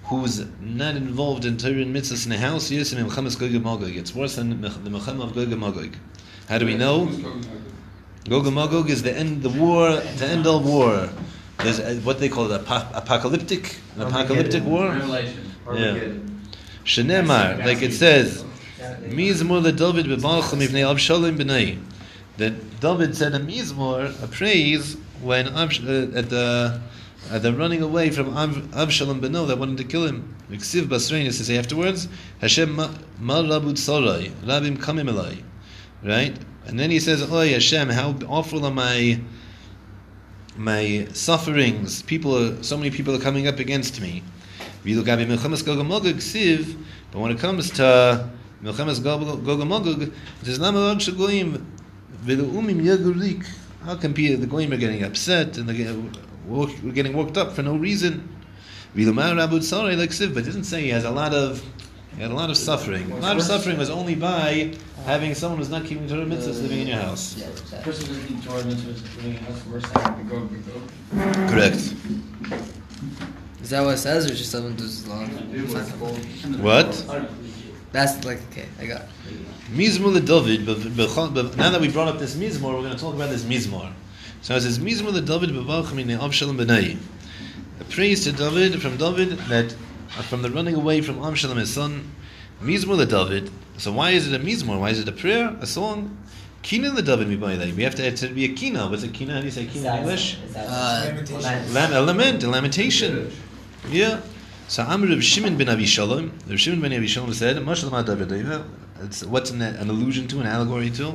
who's not involved in Torah and mitzvahs in the house. Yes, in Mechamas Gog and Magog. It's worse than the Mechem of Gog and Magog. How do we know? Gog and Magog is the end, of the war, the end of war. There's a, what they call it, apo- apocalyptic, an apocalyptic war. Revelation. Yeah. Shenemar, like it says, Mizmor le David bebalcham ibnei Avshalom b'nei. That David said a mizmor, a praise, when Avsh, uh, at the at the running away from Av, Avshalom b'no that wanted to kill him. Miksiv Basrein is to say afterwards, Hashem ma ma rabud sarai, rabim kamim elai. Right? And then he says, Oh Hashem, how awful are my my sufferings. People are, so many people are coming up against me. But when it comes to Milchemes Gog it says. How can be the goyim are getting upset and they're getting, worked up for no reason? But it doesn't say he has a lot of he had a lot of suffering. A lot of suffering was only by having someone who's not keeping Torah mitzvahs living in your house. Yeah, exactly. Person doesn't Torah mitzvahs living in a house worse than the Gog and Correct. Is that what it says, or just someone does long? What? That's like okay, I got. It. Mizmor le David, now that we brought up this Mizmor, we're going to talk about this Mizmor. So it says, Mizmor le David b'vachim in Avshalom b'nei. A praise to David, from David, that from the running away from Avshalom his son, Mizmor le David. So why is it a Mizmor? Why is it a prayer, a song? Kina le David mibayday. We have to, to be a kina. What's a kina? How do you say kina in English? Uh, Lam- a lament, a lamentation. Yeah. So Amr Reb Shimon ben Avishalom, Reb Shimon ben Avishalom said, "Mashal ma David Doiva." It's what's an, an allusion to, an allegory to.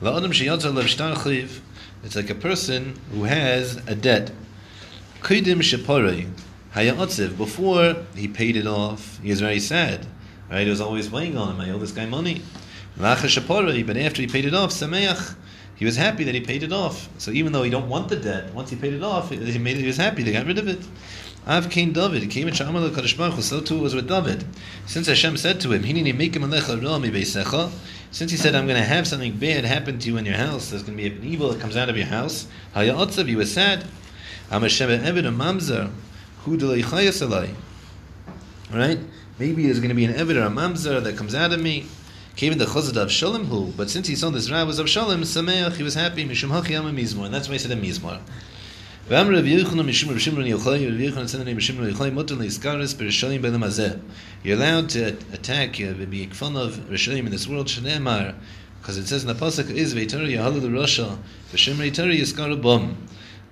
La'adam sheyatza lev shtar chiv. It's like a person who has a debt. Kodim sheparei hayatziv. Before he paid it off, he was very sad. Right? It was always weighing on him. I owe this guy money. But after he paid it off, sameach. He was happy that he paid it off. So even though he don't want the debt, once he paid it off, he made it, he was happy. They got rid of it. Av came David. He came in Shamal Baruch. So too was with David. Since Hashem said to him, "Hinini make him alecha ra mi beisecha." Since he said, "I'm going to have something bad happen to you in your house," there's going to be an evil that comes out of your house. He was sad. I'm a sheva eved a mamzer hu delay chayas alai. Right? Maybe there's going to be an eved or a mamzer that comes out of me. Came in the chazad of Shalom hu, but since he saw this rab was of Shalom, sameach, he was happy. Mishum hachi yam mizmor, and that's why he said a mizmor. ואמר רבי יוחנן משום רבי שמעון יוחאי, רבי יוחנן said the name Shimon Yochai, mutter le'iskaris b'rishoyim b'elam hazeh. You're allowed to attack, uh, be fun of Rishoyim in this world, shenemar, because it says in the pasuk is ve'torah yahalu l'rasha, v'shemrei torah yiskaru bum.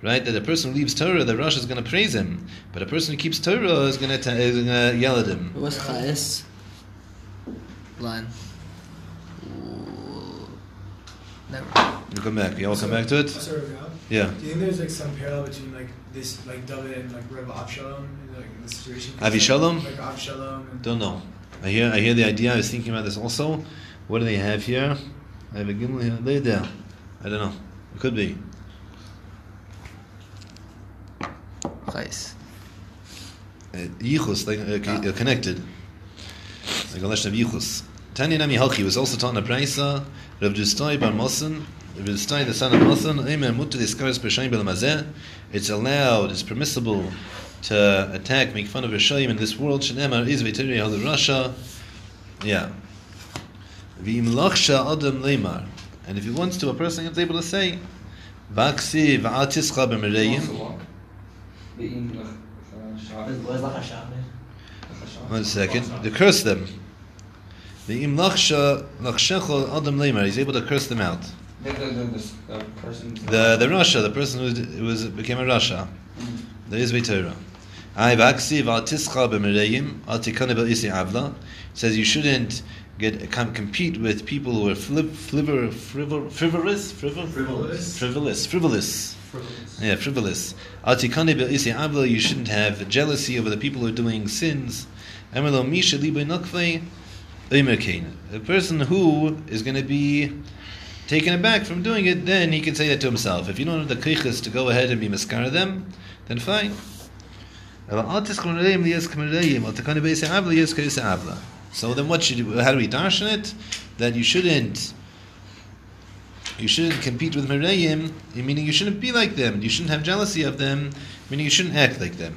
Right, that a person who leaves Torah, the Rosh is going to praise him, but a person who keeps Torah is going to, is going to yell at him. What's chayes? Line. Ooh. Never. We'll come back. Yeah, we'll come back to it. Sorry, Yeah. Do you think there's like some parallel between like this, like David and like Reb Avshalom, in, like in the situation? Avishalom? Like Avshalom. And Don't know. I hear. I hear the idea. I was thinking about this also. What do they have here? I have a gimel here. Lay it down. I don't know. It could be. Chayes. Uh, Yichus, like uh, uh, connected. A lesson of Yichus. Tanya Nami Halchi was also taught in a Braisa. Rav Dustoi Bar Mosen. Rav Dustoi, the son of Mosen. Eimer Mutter Diskaris B'Shayim B'Lamazeh. It's allowed, it's permissible to attack, make fun of Rishayim in this world. Shenemar is V'Tiri Hal Rasha. Yeah. V'im Lachsha Adam Leimar. And if he wants to, a person is able to say, Vaksi V'atischa B'Mereyim. Lachashah? One second. To curse them. The im lachsha lachshecho adam leimar. He's able to curse them out. The, the, Rasha, the person who was, became a Rasha. There is Torah. I vaksi v'atischa b'mereyim atikane b'isi avla. Says you shouldn't get com- compete with people who are flip, flivor, frivol, frivolous, frivol, Frivolous. frivolous, frivolous. Yeah, frivolous. B'isi avla. You shouldn't have jealousy over the people who are doing sins. Emelo misha. A person who is going to be taken aback from doing it, then he can say that to himself. If you don't have the krichas to go ahead and be maskara them, then fine. So then, what should you, how do we darshan it? That you shouldn't. You shouldn't compete with Merayim, meaning you shouldn't be like them. You shouldn't have jealousy of them, meaning you shouldn't act like them.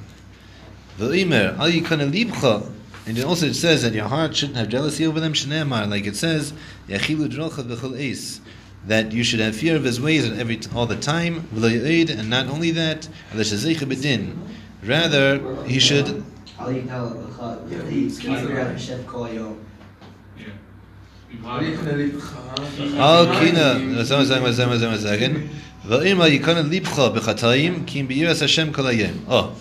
V'omer, al yikana and it also it says that your heart shouldn't have jealousy over them. Shneemar, like it says, yachilu drolcha v'chol eis, that you should have fear of his ways at every all the time. V'lo and not only that, l'shazeicha bedin. Rather, he should. Al yikal b'chad. Kibir Hashem kol yom. Yeah. Oh.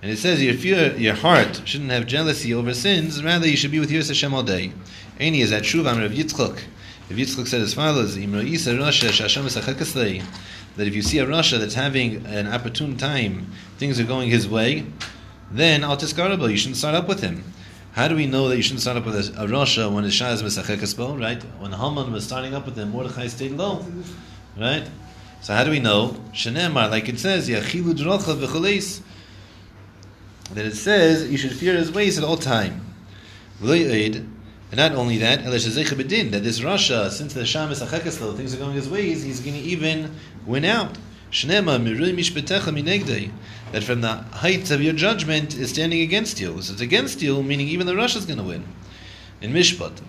And it says your fear, your heart shouldn't have jealousy over sins. Rather, you should be with Yiras Hashem all day. Any is that true? Amr of Yitzchak. If Yitzchak said as follows: that if you see a Rasha that's having an opportune time, things are going his way, then al you shouldn't start up with him. How do we know that you shouldn't start up with a, a Rasha when his Shah is mesachekesbo? Right? When Haman was starting up with him, Mordechai stayed low. Right? So how do we know? Shenemar, like it says, Yachilu drocha v'choleis that it says you should fear his ways at all time. And not only that, that this Rasha, since the Sham is achekeslo, things are going his ways, he's going to even win out. That from the heights of your judgment is standing against you. So it's against you, meaning even the Rasha is going to win. In Mishpat.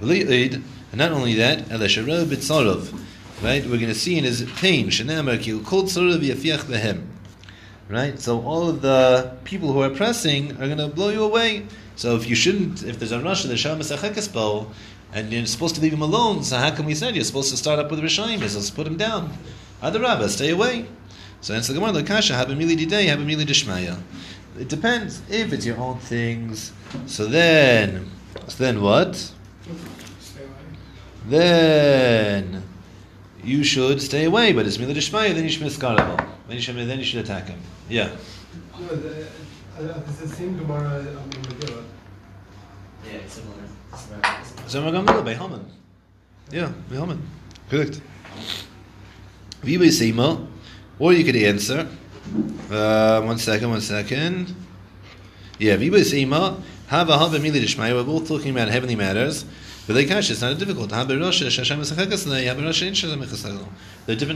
And not only that, right, we're going to see in his pain, right? So all of the people who are pressing are going to blow you away. So if you shouldn't, if there's a Rasha, there's Shah Mesachekespo, and you're supposed to leave him alone, so how come we said you're supposed to start up with Rishayim? Let's put him down. Adarabba, stay away. So answer the Gemara, the Kasha, have a mili didei, have a mili dishmaya. It depends. If it's your own things, so then, so then what? Then you should stay away. But it's mila dishmaya, then you should miskarabo. Then you should, then you should attack him. Yeah. No, the, uh, it's the same Gemara um, in Yeah, it's similar. So we're going to by Haman. Yeah, by Haman. Correct. Vibe Seima, or you could answer. Uh, one second, one second. Yeah, Vibe Seima, Hava Hava Mili Dishmaya, we're both talking about heavenly matters. But they cash, it's not difficult. There are different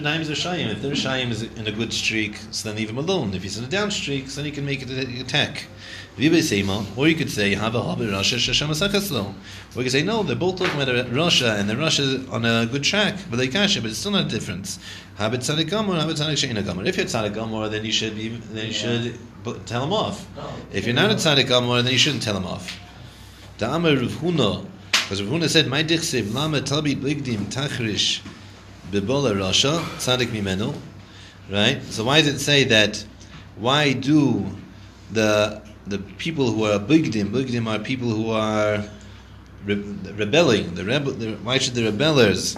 names of Shayim. If their Shayim is in a good streak, so then leave him alone. If he's in a down streak, so then he can make an attack. Vibe Seima, or you could say Hava Hava Rosh, Hashem Esachakasei. Or you could say no, they're both talking about Rasha and the Rasha on a good track, but they cash it, but it's still not a difference. Habit Tzadik Gomor, Habit Tzadik Sheina Gomor. If you're Tzadik Gomor, then you should be, then you should tell him off. If you're not a Tzadik Gomor, then you shouldn't tell him off. The Amar Rav Huna, because Rav Huna said, "My dichsev lama talbid bigdim tachrish bebola rasha tzadik mimenu." Right. So why does it say that? Why do the the people who are bigdim? Bigdim are people who are re- rebelling. The rebel. The, why should the rebellers?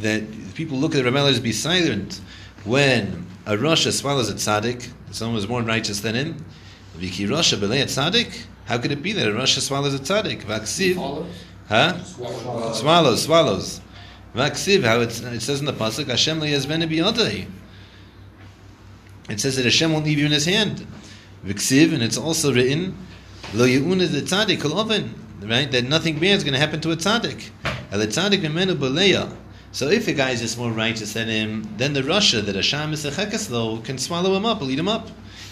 That people look at the rebellers be silent when a rasha swallows a tzaddik. Someone was more righteous than him. Viki rasha belay a tzaddik. How could it be that a rasha swallows a tzaddik? Vaksiv. Huh? Swallows, swallows. Vaksiv, how it says in the pasuk, Hashem liyazvene biyadei. It says that Hashem won't leave you in His hand. Viksiv, and it's also written, Lo ye'una the tzaddik oven, right? That nothing bad is going to happen to a tzaddik. El tzaddik memenu beleya. So if a guy is just more righteous than him, then the Rasha that Hashem is a the can swallow him up, eat him up.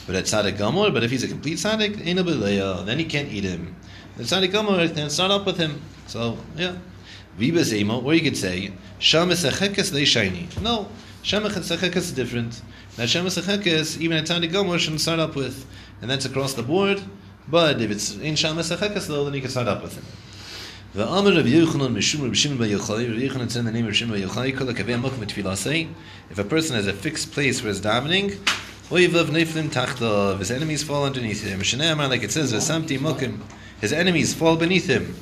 But at tzaddik gomor, but if he's a complete tzaddik, ain't beleya, then he can't eat him. The tzaddik gomor can start up with him. So yeah. Vibas or you could say, Sham esachekes they shiny. No, Sham esachekes is different. Now Sham esachekes, even a tiny gomer shouldn't start up with, and that's across the board. But if it's in Sham esachekes though, then you can start up with him. The Amr of Mishum Rav Shimon Bar Yochai, Rav said the name of Shimon Bar Yochai, Kol if a person has a fixed place for his davening, Oivav Neiflim Tachtav, his enemies fall underneath him. Shnei Amar, like it says, Vesamti Mokum, his enemies fall beneath him.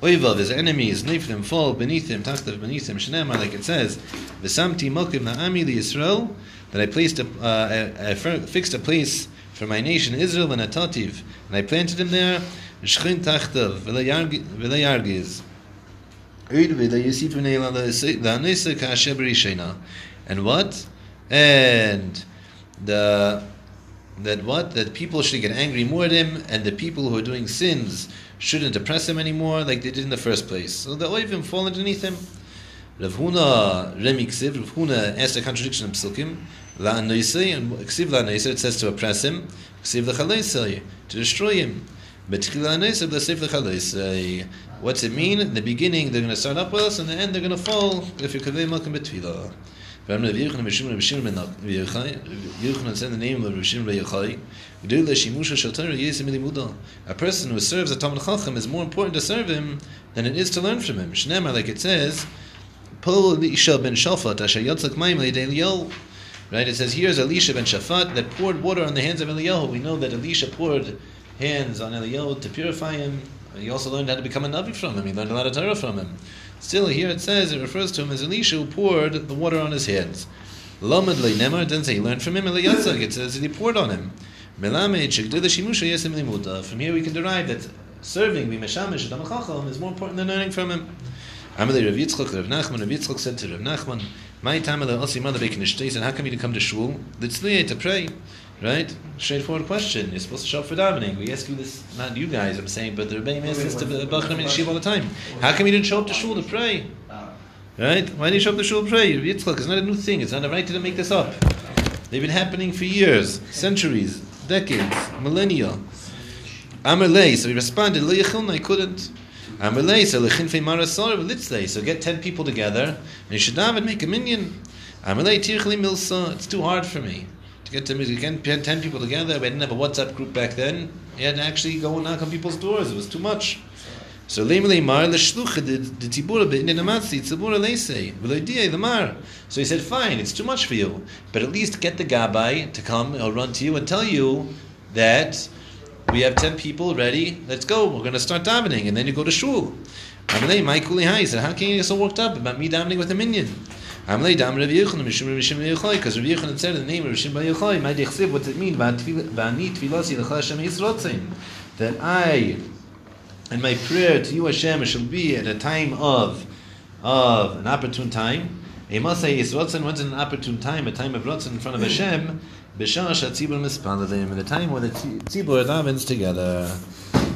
Oivav, his enemies, Neiflim, fall beneath him, Tachtav beneath him. Shnei Amar, like it says, Vesamti Mokum Na'ami Li Yisrael, that I placed a, uh, I, I fixed a place for my nation Israel and Atativ, and I planted him there, Shchin Tachtav, Velayargiz. And what? And the that what? That people should get angry more at him, and the people who are doing sins shouldn't oppress him anymore like they did in the first place. So the Oivim fall underneath him. Rav Huna remiksiv, Rav Huna asked a contradiction in Psukim. La Anoisei, and Ksiv La Anoisei, it says to oppress him. Ksiv La Chaloisei, to destroy him. What's it mean? In the beginning, they're going to start up with us, in the end, they're going to fall. If you're Kavei Malkim Betfilah. Yochai. Yochanan said the name of Rav Shimon Yochai. Gdul Shimusha Yesim Limuda. A person who serves a Talmud Chacham is more important to serve him than it is to learn from him. Shnemar, like it says, Pol Isha ben Shafat Asher Yotzak Maim Leidei Right, it says here's Elisha ben Shafat that poured water on the hands of Eliyahu. We know that Elisha poured hands on Eliyahu to purify him. He also learned how to become a Navi from him. He learned a lot of Torah from him. Still, here it says, it refers to him as Elisha who poured the water on his hands. Lamed nemar, doesn't say he learned from him, Eliyatzak, it says that he poured on him. Melamed shimusha. From here we can derive that serving, b'meshamish, adamachacham, is more important than learning from him. Amalei Rav Yitzchak, Rav Nachman, Rav Yitzchak said to Rav Nachman, my time of the Osi Mother said, how come you didn't come to shul? Litzliye, to pray. Right? Straightforward question. You're supposed to show up for davening. We ask you this, not you guys, I'm saying, but the Rebbeinu asks this to Bachram and Yeshiva all the time. How come you didn't show up to shul to pray? Right? Why didn't you show up to shul to pray? Yitzchak, it's not a new thing. It's not a right to make this up. They've been happening for years, centuries, decades, millennia. Amalei, so he responded, I couldn't. Amalei, so lechinfei marasor v'litzlei, so get ten people together, and you should daven, make a minyan. Amalei tirchli milsa, it's too hard for me. To get to get ten people together, we didn't have a WhatsApp group back then. You had to actually go and knock on people's doors, it was too much. So. So he said, fine, it's too much for you, but at least get the gabbai to come He'll run to you and tell you that we have ten people ready. Let's go. We're going to start davening, and then you go to shul. Amalei my kuli. He said, how can you get so worked up about me davening with a minyan? Amalei dam Rav Yechonim Mishum Rav Shimon Yochai because Rav Yechonim said the name of Rav Shimon Yochai, my dechsiv. What's it mean? Va'ani tfilasi l'chal Hashem Yisrotzim. That I and my prayer to you Hashem shall be at a time of of an opportune time. He must say Yisrotzim. What's an opportune time? A time of rotzin in front of Hashem. B'shah shatzibur mispaladim. In the time when the tzibur davens together.